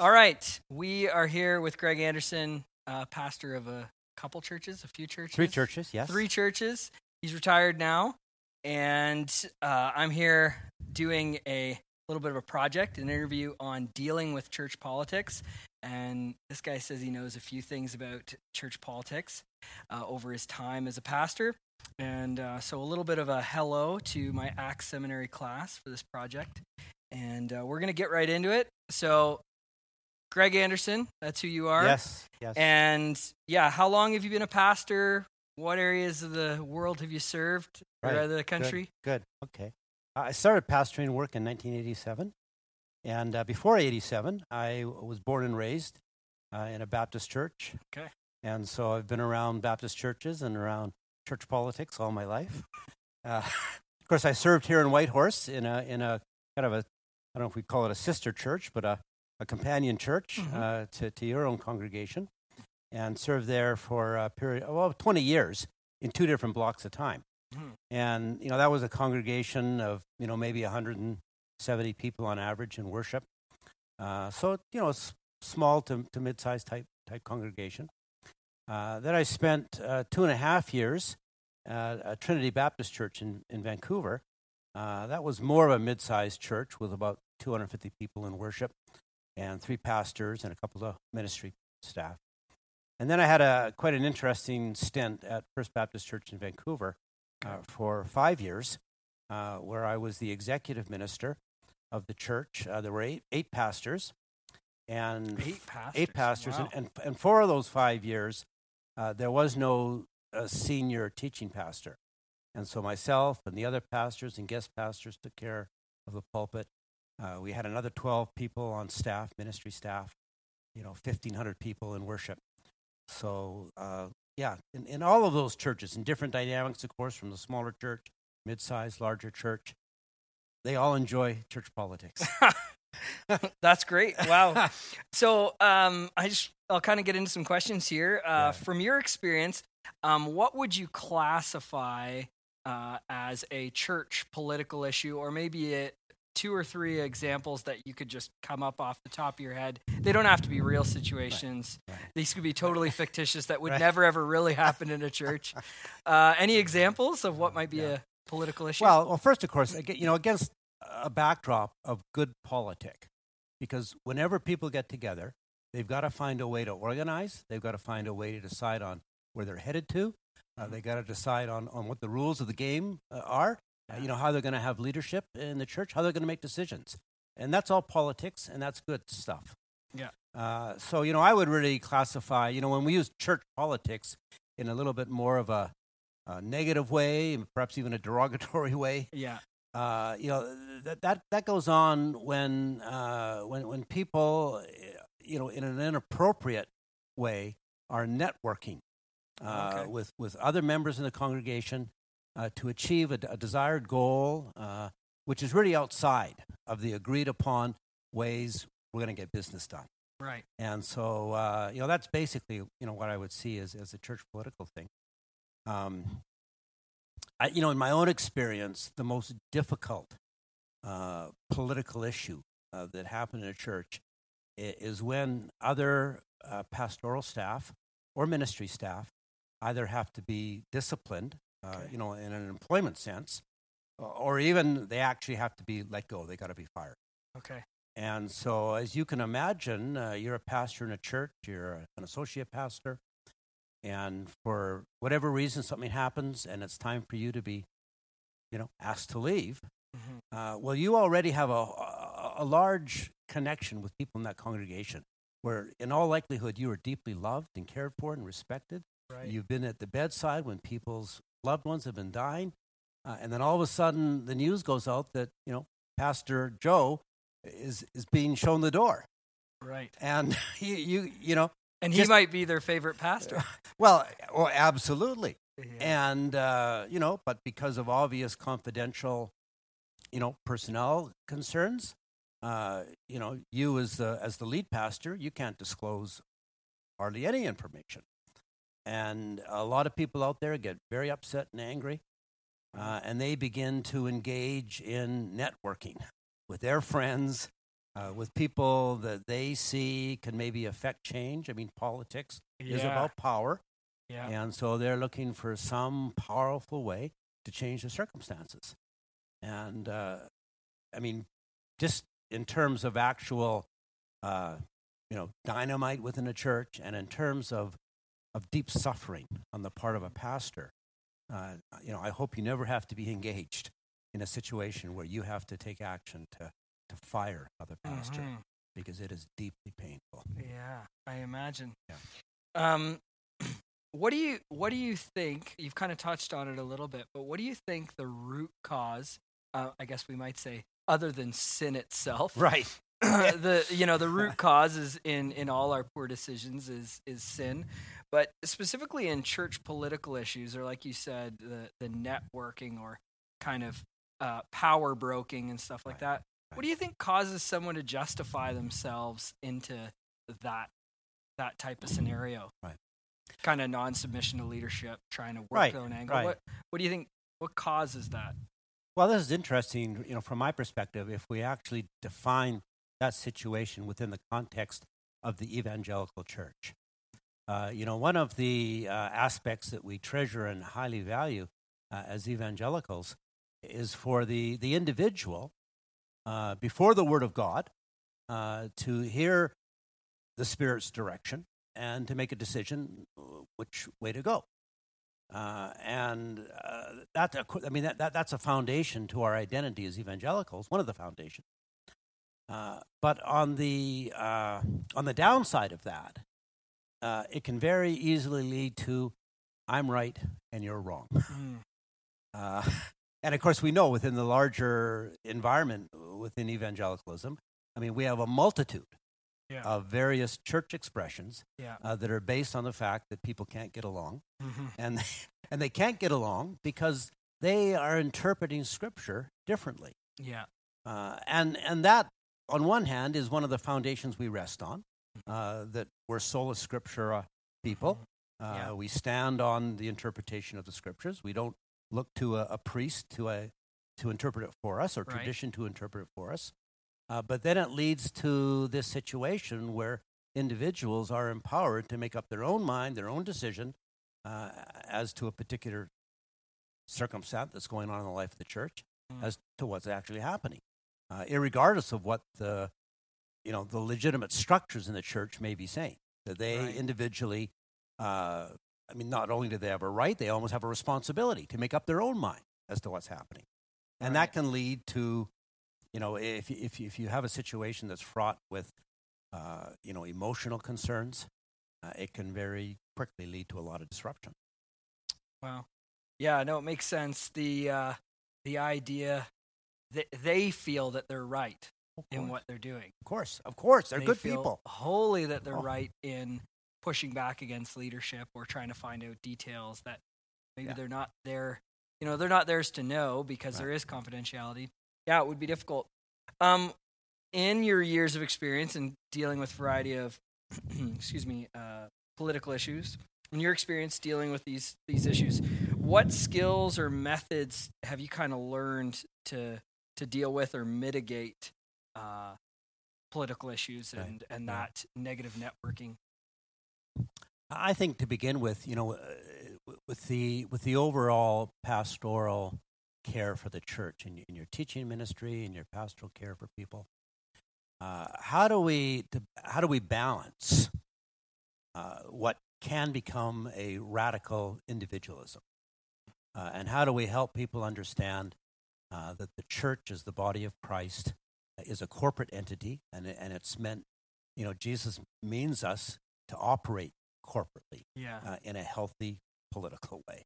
All right, we are here with Greg Anderson, uh, pastor of a couple churches, a few churches, Three churches, yes. three churches. He's retired now, and uh, I'm here doing a little bit of a project, an interview on dealing with church politics. And this guy says he knows a few things about church politics uh, over his time as a pastor. And uh, so, a little bit of a hello to my Acts Seminary class for this project. And uh, we're going to get right into it. So, Greg Anderson, that's who you are. Yes, yes. And yeah, how long have you been a pastor? What areas of the world have you served Right, or the Good, country? Good, okay. Uh, I started pastoring work in 1987. And uh, before 87, I was born and raised uh, in a Baptist church. Okay. And so I've been around Baptist churches and around church politics all my life. Uh, of course, I served here in Whitehorse in a, in a kind of a, I don't know if we call it a sister church, but a, a companion church Mhm. uh, to, to your own congregation. And served there for a period, of well, 20 years in two different blocks of time. Mhm. And, you know, that was a congregation of, you know, maybe 170 people on average in worship. Uh, so, you know, s- small to, to mid-sized type, type congregation. Uh, then I spent uh, two and a half years at a Trinity Baptist Church in, in Vancouver. Uh, that was more of a mid-sized church with about 250 people in worship and three pastors and a couple of ministry staff. And then I had a quite an interesting stint at First Baptist Church in Vancouver uh, for five years, uh, where I was the executive minister of the church. Uh, there were eight, eight pastors, and Eight pastors. eight pastors, Wow. and, and and four of those five years, uh, there was no uh, senior teaching pastor, and so myself and the other pastors and guest pastors took care of the pulpit. Uh, we had another twelve people on staff, ministry staff, you know, fifteen hundred people in worship. So uh, yeah, in, in all of those churches, in different dynamics, of course, from the smaller church, mid-sized, larger church, they all enjoy church politics. That's great. Wow. so um, I just I'll kind of get into some questions here. Uh, Yeah. From your experience, um, what would you classify uh, as a church political issue, or maybe a, two or three examples that you could just come up off the top of your head? They don't have to be real situations. right. These could be totally fictitious that would Right. never ever really happen in a church. Uh, any examples of what might be Yeah. a political issue? Well, well, first, of course, you know, against a backdrop of good politic, because whenever people get together, they've got to find a way to organize. They've got to find a way to decide on where they're headed to. Uh, they got to decide on, on what the rules of the game uh, are. Uh, you know how they're going to have leadership in the church, how they're going to make decisions, and that's all politics, and that's good stuff. Yeah. Uh, so you know, I would really classify. You know, when we use church politics in a little bit more of a, a negative way, and perhaps even a derogatory way, yeah. uh, you know that that that goes on when uh, when when people you know in an inappropriate way are networking uh, Okay. with with other members in the congregation uh, to achieve a desired goal, uh, which is really outside of the agreed upon ways we're going to get business done. Right. And so, uh, you know, that's basically, you know, what I would see as, as a church political thing. Um, I, you know, in my own experience, the most difficult uh, political issue uh, that happened in a church is when other uh, pastoral staff or ministry staff either have to be disciplined, uh, Okay. you know, in an employment sense, or even they actually have to be let go. They got to be fired. Okay. And so, as you can imagine, uh, you're a pastor in a church, you're an associate pastor, and for whatever reason, something happens and it's time for you to be, you know, asked to leave. Mhm. Uh, well, you already have a, a, a large connection with people in that congregation where, in all likelihood, you are deeply loved and cared for and respected. Right. You've been at the bedside when people's loved ones have been dying. Uh, and then all of a sudden, the news goes out that, you know, Pastor Joe is, is being shown the door. right. And you, you, you know, And he Just- might be their favorite pastor. well, well absolutely. Yeah. And, uh, you know, but because of obvious confidential, you know, personnel concerns, uh, you know, you as the, as the lead pastor, you can't disclose hardly any information. And a lot of people out there get very upset and angry, uh, and they begin to engage in networking with their friends, uh, with people that they see can maybe affect change. I mean, politics is about power. yeah. And so they're looking for some powerful way to change the circumstances. And uh, I mean, just in terms of actual, uh, you know, dynamite within a church, and in terms of of deep suffering on the part of a pastor, uh, you know, I hope you never have to be engaged in a situation where you have to take action to to fire other pastor Mhm. because it is deeply painful. Yeah, I imagine. Yeah. Um, what do you what do you think? You've kind of touched on it a little bit, but what do you think the root cause? Uh, I guess we might say, other than sin itself, Right. the you know the root cause is in in all our poor decisions is is sin, but specifically in church political issues, or like you said, the the networking or kind of uh, power broking and stuff like Right, that. What do you think causes someone to justify themselves into that that type of scenario? Right. Kind of non-submission to leadership, trying to work Right, their own angle. right. What what do you think? What causes that? Well, this is interesting, you know, from my perspective, if we actually define that situation within the context of the evangelical church. Uh, you know, one of the uh, aspects that we treasure and highly value uh, as evangelicals is for the, the individual uh, before the Word of God uh, to hear the Spirit's direction and to make a decision uh, which way to go. And uh, that, I mean, that, that, that's a foundation to our identity as evangelicals, one of the foundations. Uh, but on the, uh, on the downside of that, uh, it can very easily lead to I'm right and you're wrong. Mm, Uh, and of course, we know within the larger environment within evangelicalism, I mean, we have a multitude Yeah. of various church expressions yeah. uh, that are based on the fact that people can't get along Mhm. and and they can't get along because they are interpreting scripture differently Yeah. uh, and and that on one hand is one of the foundations we rest on uh, that we're sola scriptura people uh. Yeah. we stand on the interpretation of the scriptures we don't look to a, a priest to a to interpret it for us or Right. tradition to interpret it for us uh, but then it leads to this situation where individuals are empowered to make up their own mind, their own decision uh, as to a particular circumstance that's going on in the life of the church, Mm. as to what's actually happening, uh, irregardless of what the you know the legitimate structures in the church may be saying. That they Right. individually, uh, I mean, not only do they have a right, they almost have a responsibility to make up their own mind as to what's happening, and Right. that can lead to you know, if if if you have a situation that's fraught with, uh, you know, emotional concerns, uh, it can very quickly lead to a lot of disruption. Wow. Yeah, no, it makes sense. The uh, the idea that they feel that they're right in what they're doing. Of course, of course, they're They good people. Wholly that they're Oh. right in pushing back against leadership or trying to find out details that maybe Yeah. they're not there. You know, they're not theirs to know because Right. there is confidentiality. Yeah, it would be difficult. Um, in your years of experience in dealing with variety of, excuse me, uh, political issues, in your experience dealing with these these issues, what skills or methods have you kind of learned to to deal with or mitigate uh, political issues Right, and and yeah. that negative networking? I think to begin with, you know, uh, with the with the overall pastoral care for the church in, in your teaching ministry and your pastoral care for people, uh, how do we to, how do we balance uh, what can become a radical individualism, uh, and how do we help people understand uh, that the church is the body of Christ, uh, is a corporate entity, and and it's meant, you know, Jesus means us to operate corporately Yeah. uh, in a healthy political way.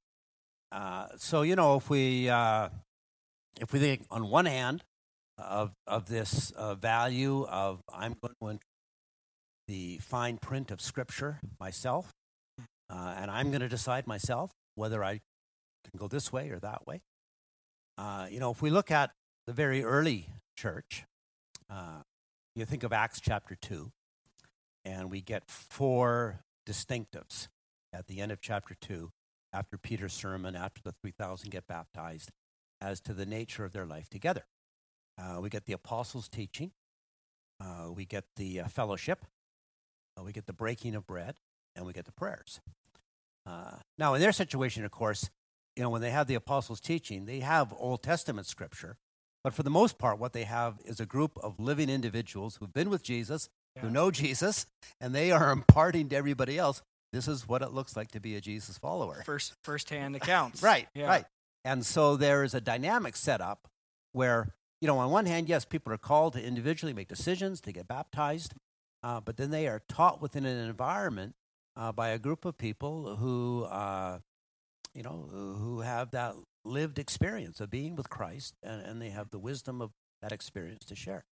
Uh, so you know, if we uh, if we think on one hand of of this uh, value of I'm going to the fine print of Scripture myself, uh, and I'm going to decide myself whether I can go this way or that way. Uh, you know, if we look at the very early church, uh, you think of Acts chapter two, and we get four distinctives at the end of chapter 2, after Peter's sermon, after the 3,000 get baptized, as to the nature of their life together. Uh, we get the apostles' teaching, uh, we get the uh, fellowship, we get the breaking of bread, and we get the prayers. Now, in their situation, of course, you know, when they have the apostles' teaching, they have Old Testament scripture, but for the most part, what they have is a group of living individuals who've been with Jesus, who know Jesus, and they are imparting to everybody else. This is what it looks like to be a Jesus follower. First firsthand accounts. Right, Yeah. right. And so there is a dynamic set up where, you know, on one hand, yes, people are called to individually make decisions to get baptized, uh, but then they are taught within an environment uh, by a group of people who, uh, you know, who have that lived experience of being with Christ, and, and they have the wisdom of that experience to share.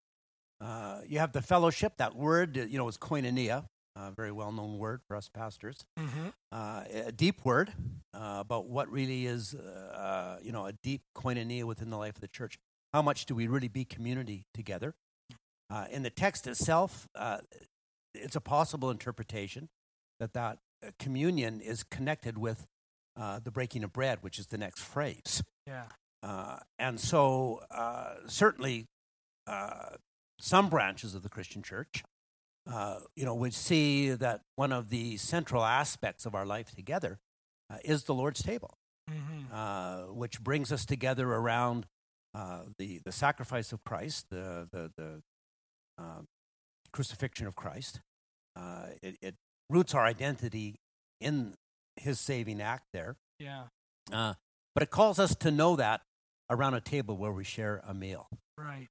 Uh, you have the fellowship. That word, you know, is koinonia, a very well-known word for us pastors Mm-hmm. uh, a deep word uh, about what really is, uh, you know, a deep koinonia within the life of the church. How much do we really be community together? Uh, in the text itself, uh, it's a possible interpretation that that uh, communion is connected with uh, the breaking of bread, which is the next phrase. Yeah. Uh, and so, uh, certainly, uh, some branches of the Christian church, uh, you know, would see that one of the central aspects of our life together uh, is the Lord's table, Mm-hmm. uh, which brings us together around uh, the the sacrifice of Christ, the the, the uh, crucifixion of Christ. Uh, it, it roots our identity in His saving act there. Yeah. Uh, but it calls us to know that around a table where we share a meal. Right.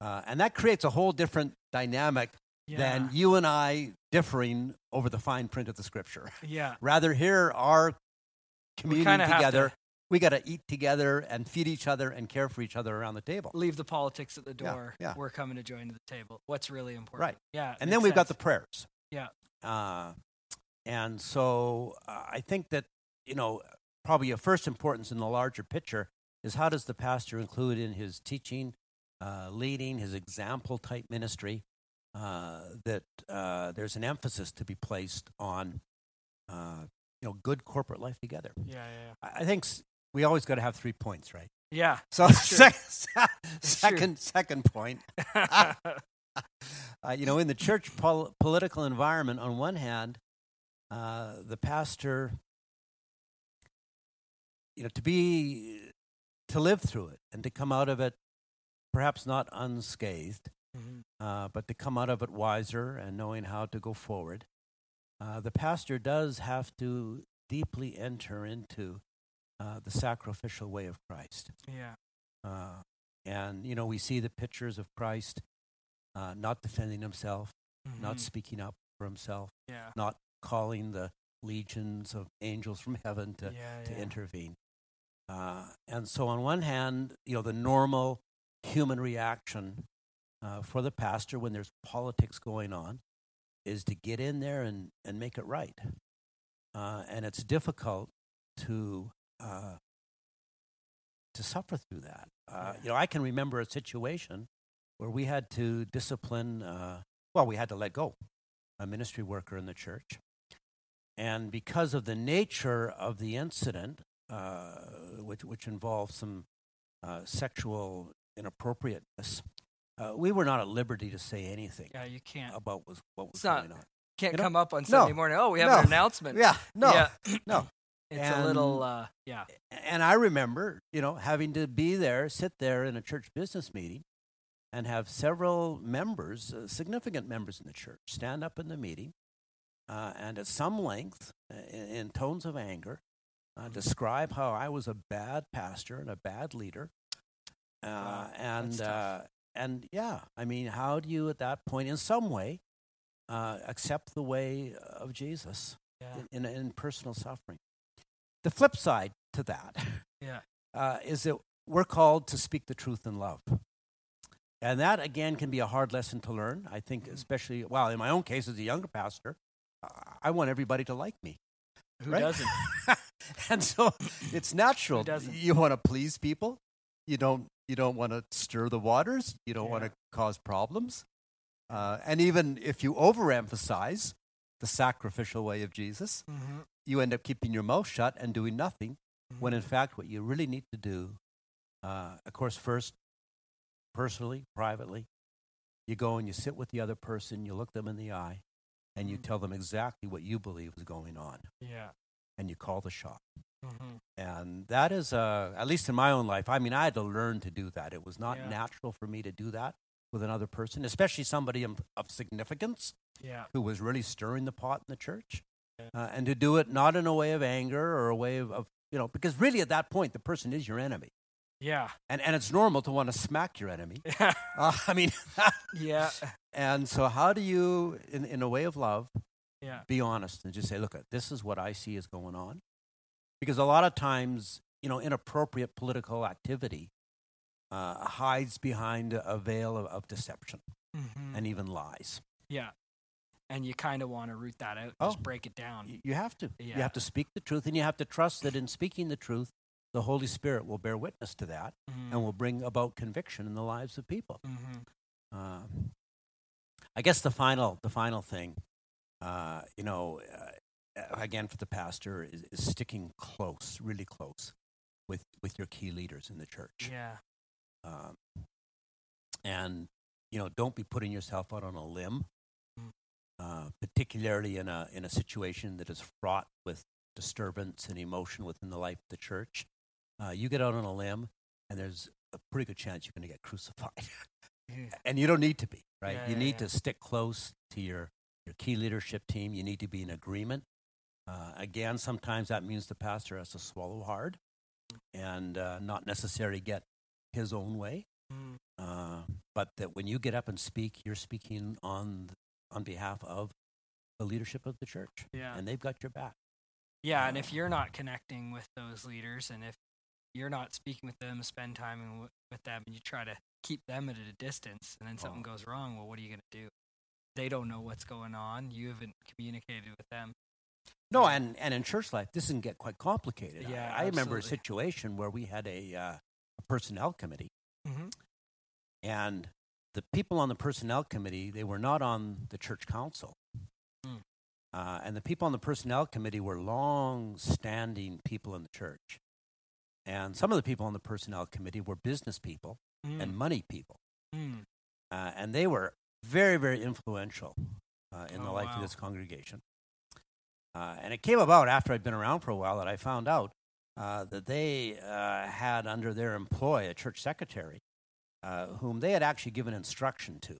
Uh, and that creates a whole different dynamic Yeah. than you and I differing over the fine print of the scripture. yeah. Rather, here our communion together. to- We got to eat together and feed each other and care for each other around the table. Leave the politics at the door. yeah. We're coming to join the table. What's really important. Right. Yeah. And then we've got the prayers. Yeah. Uh, and so uh, I think that, you know, probably of first importance in the larger picture is how does the pastor include in his teaching, uh, leading, his example type ministry, uh, that uh, there's an emphasis to be placed on, uh, you know, good corporate life together. Yeah. Yeah. I I think we always got to have three points, right? Yeah. So, That's true. sec- That's true. second, second point, uh, you know, in the church pol- political environment, on one hand, uh, the pastor, you know, to be, to live through it and to come out of it, perhaps not unscathed, Mhm. uh, but to come out of it wiser and knowing how to go forward. Uh, the pastor does have to deeply enter into uh, the sacrificial way of Christ. yeah. Uh, and, you know, we see the pictures of Christ uh, not defending himself, not Mhm. speaking up for himself, Yeah. not calling the legions of angels from heaven to, yeah. to yeah. intervene. Uh, and so, on one hand, you know, the normal human reaction uh, for the pastor when there's politics going on is to get in there and, and make it right. Uh, and it's difficult to uh, to suffer through that. Uh, Yeah. You know, I can remember a situation where we had to discipline. Uh, well, we had to let go a ministry worker in the church, and because of the nature of the incident, uh, which which involved some uh, sexual inappropriateness, uh, we were not at liberty to say anything Yeah. You can't. about was, what was not- going on. Can't you know- come up on No. Sunday morning. Oh, we have No. an announcement. Yeah, no, Yeah. no. It's a little. Uh, yeah. And I remember, you know, having to be there, sit there in a church business meeting, and have several members, uh, significant members in the church, stand up in the meeting, uh, and at some length, uh, in, in tones of anger, uh, describe how I was a bad pastor and a bad leader. Uh, Wow, and uh, and yeah, I mean, how do you at that point, in some way, uh, accept the way of Jesus Yeah. in, in, in personal suffering? The flip side to that Yeah. uh, is that we're called to speak the truth in love. And that, again, can be a hard lesson to learn. I think, Mhm. especially, well, in my own case as a younger pastor, I want everybody to like me. Who right? doesn't? and so it's natural. You want to please people. You don't. You don't want to stir the waters. You don't want to cause problems. Uh, and even if you overemphasize the sacrificial way of Jesus, Mhm. you end up keeping your mouth shut and doing nothing when in Mhm. fact what you really need to do uh, of course first personally privately you go and you sit with the other person, you look them in the eye, and you Mm. tell them exactly what you believe is going on, Yeah. and you call the shot. Mm-hmm. And that is, uh, at least in my own life, I mean, I had to learn to do that. It was not Yeah. natural for me to do that with another person, especially somebody of, of significance Yeah. who was really stirring the pot in the church. Yeah. Uh, and to do it not in a way of anger or a way of, of, you know, because really at that point, the person is your enemy. Yeah. And, and it's normal to want to smack your enemy. Yeah. Uh, I mean, Yeah. and so how do you, in, in a way of love, Yeah. be honest and just say, look, this is what I see is going on. Because a lot of times, you know, inappropriate political activity uh, hides behind a veil of, of deception Mm-hmm. and even lies. Yeah. And you kind of want to root that out, Oh. just break it down. Y- You have to. You have to speak the truth, and you have to trust that in speaking the truth, the Holy Spirit will bear witness to that Mm-hmm. and will bring about conviction in the lives of people. Mm-hmm. Uh, I guess the final, the final thing, uh, you know, uh, again for the pastor is, is sticking close, really close, with with your key leaders in the church, Yeah. um, and you know, don't be putting yourself out on a limb, Mm. uh, particularly in a in a situation that is fraught with disturbance and emotion within the life of the church. Uh, you get out on a limb, and there's a pretty good chance you're going to get crucified. and you don't need to be right Yeah, you yeah, need yeah. to stick close to your your key leadership team you need to be in agreement uh, again sometimes that means the pastor has to swallow hard and uh, not necessarily get his own way Mm. uh, but that when you get up and speak you're speaking on on behalf of the leadership of the church Yeah. and they've got your back Yeah, and if Uh, you're not connecting with those leaders, and if you're not speaking with them, spend time in- with them, and you try to keep them at a distance, and then something Oh. goes wrong, well, what are you going to do? They don't know what's going on. You haven't communicated with them. No, and, and in church life, this can get quite complicated. I- Yeah, I, remember a situation where we had a, uh, a personnel committee, Mm-hmm. and the people on the personnel committee they were not on the church council, Mm. uh, and the people on the personnel committee were long-standing people in the church, and some of the people on the personnel committee were business people and money people, Mm. uh, and they were very, very influential uh, in the Oh, life wow. of this congregation. Uh, and it came about after I'd been around for a while that I found out uh, that they uh, had under their employ a church secretary uh, whom they had actually given instruction to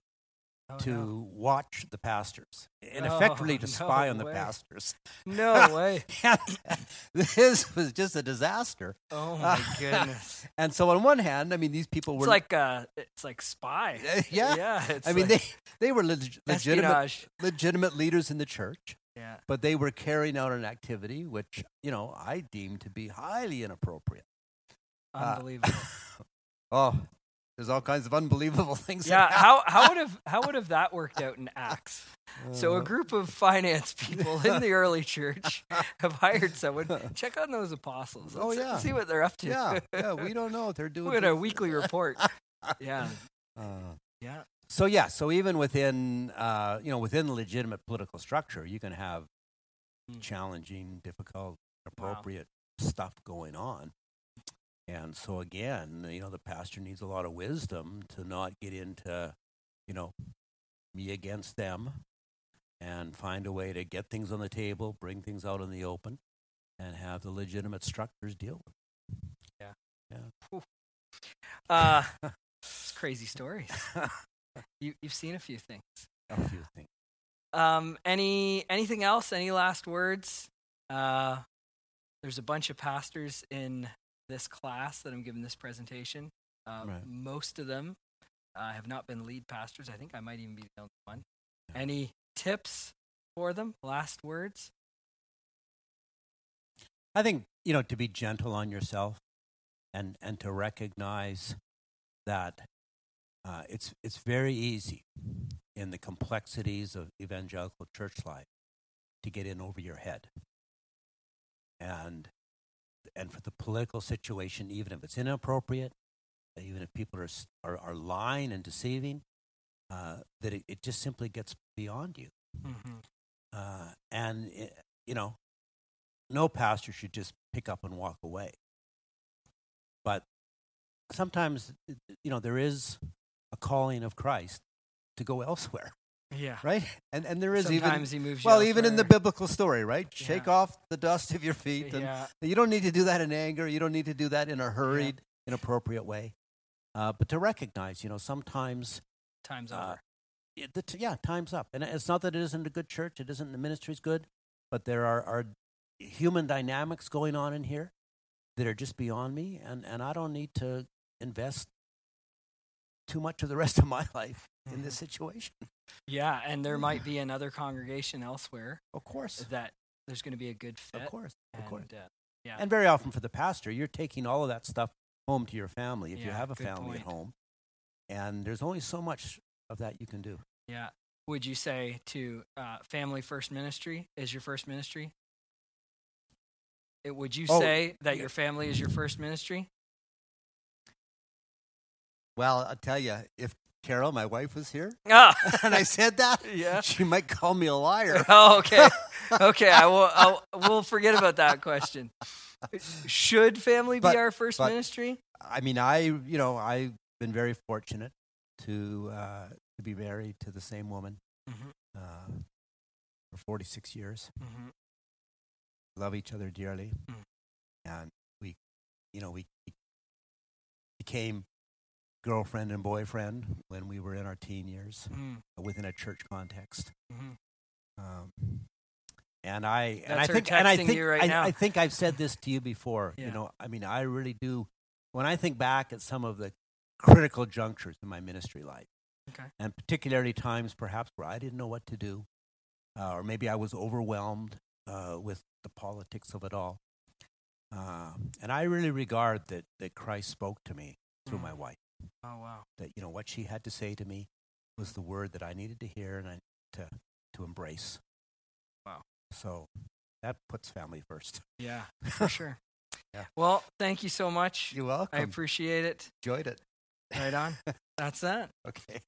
Oh, to no. watch the pastors, and Oh, effect, really to spy no on the way. pastors. No way. This was just a disaster. Oh my goodness. And so, on one hand, I mean, these people were It's like uh, it's like spy. yeah. Yeah. It's I mean, they they were leg- legitimate legitimate leaders in the church. Yeah. but they were carrying out an activity which you know I deemed to be highly inappropriate. Uh, Unbelievable. Oh, there's all kinds of unbelievable things. yeah. How how would have how would have that worked out in Acts? So a Uh, group of finance people in the early church have hired someone. Check on those apostles. Oh, Let's yeah. See what they're up to. yeah, yeah, we don't know what they're doing. we had a weekly report. Yeah. Uh, Yeah. so yeah, so even within uh, you know within the legitimate political structure, you can have Mm. challenging, difficult, appropriate stuff going on. And so again, you know, the pastor needs a lot of wisdom to not get into, you know, me against them and find a way to get things on the table, bring things out in the open, and have the legitimate structures deal with Yeah. Yeah. Uh, it's crazy stories. You you've seen a few things. a few things. Um, any anything else? Any last words? Uh, there's a bunch of pastors in this class that I'm giving this presentation. Uh, Right. Most of them uh, have not been lead pastors. I think I might even be the only one. Yeah. Any tips for them? Last words? I think you know to be gentle on yourself, and and to recognize that uh, it's it's very easy in the complexities of evangelical church life to get in over your head, and and for the political situation, even if it's inappropriate, even if people are are, are lying and deceiving, uh, that it, it just simply gets beyond you. Mm-hmm. Uh, and it, you know, no pastor should just pick up and walk away. But sometimes, you know, there is a calling of Christ to to go elsewhere, Yeah. right? And and there is Sometimes even he moves well, even in the biblical story, right? Shake off the dust of your feet. And Yeah. you don't need to do that in anger. You don't need to do that in a hurried, inappropriate way. Uh, but to recognize, you know, sometimes Time's uh, it, the t- yeah, time's up. And it's not that it isn't a good church, it isn't the ministry's good, but there are, are human dynamics going on in here that are just beyond me, and, and I don't need to invest too much of the rest of my life in this situation. Yeah, and there might be another congregation elsewhere Of course, that there's going to be a good fit. of course, of course. uh, yeah. And very often for the pastor, you're taking all of that stuff home to your family if you have a family at home. And there's only so much of that you can do. yeah. Would you say to uh, Family First Ministry is your first ministry? It, would you Oh, say that yeah. your family is your first ministry? Well, I'll tell you, if Carol, my wife, was here Ah, and I said that, yeah. she might call me a liar. Oh, okay. Okay, I will. I'll, we'll forget about that question. Should family be our first but- ministry? I mean, I, you know, I've been very fortunate to uh, to be married to the same woman Mhm. uh, for 46 years. Mhm. Love each other dearly, Mm. and we, you know, we became girlfriend and boyfriend when we were in our teen years Mm, within a church context. mhm. Um, and I and I think and I think and right I, I think I, have said this to you before. Yeah. You know, I mean, I really do. When I think back at some of the critical junctures in my ministry life, Okay. and particularly times perhaps where I didn't know what to do, uh, or maybe I was overwhelmed uh, with the politics of it all, uh, and I really regard that that Christ spoke to me through Mm. my wife. Oh wow. That you know what she had to say to me was the word that I needed to hear and I to to embrace. Wow. So that puts family first. Yeah, for sure. Yeah. Well, thank you so much. You're welcome. I appreciate it. enjoyed it. Right on. That's that. Okay.